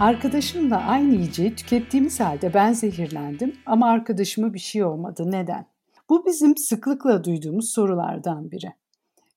Arkadaşımla aynı yiyeceği tükettiğimiz halde ben zehirlendim ama arkadaşıma bir şey olmadı. Neden? Bu bizim sıklıkla duyduğumuz sorulardan biri.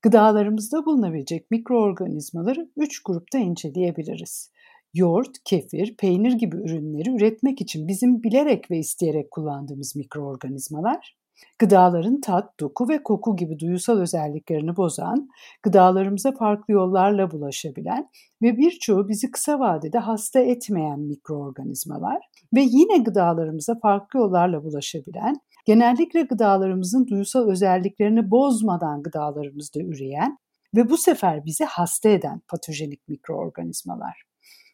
Gıdalarımızda bulunabilecek mikroorganizmaları üç grupta inceleyebiliriz. Yoğurt, kefir, peynir gibi ürünleri üretmek için bizim bilerek ve isteyerek kullandığımız mikroorganizmalar, Gıdaların tat, doku ve koku gibi duyusal özelliklerini bozan, gıdalarımıza farklı yollarla bulaşabilen ve birçoğu bizi kısa vadede hasta etmeyen mikroorganizmalar ve yine gıdalarımıza farklı yollarla bulaşabilen, genellikle gıdalarımızın duyusal özelliklerini bozmadan gıdalarımızda üreyen ve bu sefer bizi hasta eden patojenik mikroorganizmalar.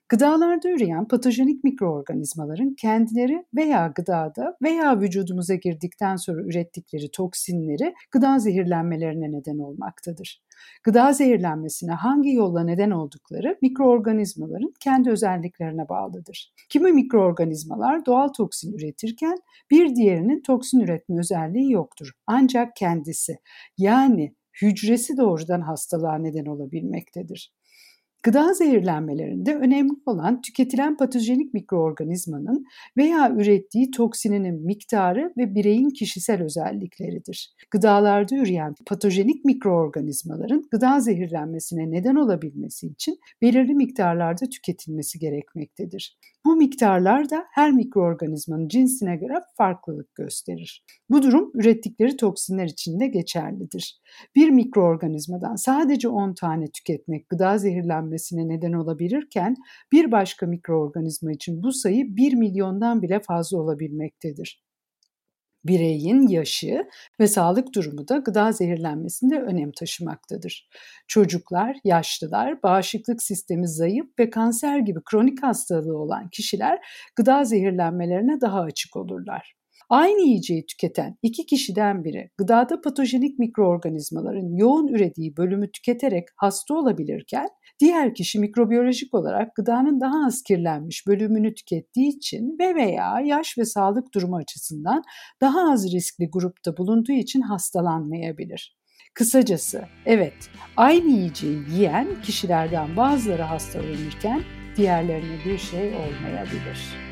Gıdalarda üreyen patojenik mikroorganizmaların kendileri veya gıdada veya vücudumuza girdikten sonra ürettikleri toksinleri gıda zehirlenmelerine neden olmaktadır. Gıda zehirlenmesine hangi yolla neden oldukları mikroorganizmaların kendi özelliklerine bağlıdır. Kimi mikroorganizmalar doğal toksin üretirken bir diğerinin toksin üretme özelliği yoktur. Ancak kendisi yani hücresi doğrudan hastalığa neden olabilmektedir. Gıda zehirlenmelerinde önemli olan tüketilen patojenik mikroorganizmanın veya ürettiği toksininin miktarı ve bireyin kişisel özellikleridir. Gıdalarda üreyen patojenik mikroorganizmaların gıda zehirlenmesine neden olabilmesi için belirli miktarlarda tüketilmesi gerekmektedir. Bu miktarlar da her mikroorganizmanın cinsine göre farklılık gösterir. Bu durum ürettikleri toksinler için de geçerlidir. Bir mikroorganizmadan sadece 10 tane tüketmek gıda zehirlenmesine neden olabilirken bir başka mikroorganizma için bu sayı 1 milyondan bile fazla olabilmektedir. Bireyin yaşı ve sağlık durumu da gıda zehirlenmesinde önem taşımaktadır. Çocuklar, yaşlılar, bağışıklık sistemi zayıf ve kanser gibi kronik hastalığı olan kişiler gıda zehirlenmelerine daha açık olurlar. Aynı yiyeceği tüketen iki kişiden biri gıdada patojenik mikroorganizmaların yoğun ürediği bölümü tüketerek hasta olabilirken diğer kişi mikrobiyolojik olarak gıdanın daha az kirlenmiş bölümünü tükettiği için ve veya yaş ve sağlık durumu açısından daha az riskli grupta bulunduğu için hastalanmayabilir. Kısacası evet aynı yiyeceği yiyen kişilerden bazıları hastalanırken diğerlerine bir şey olmayabilir.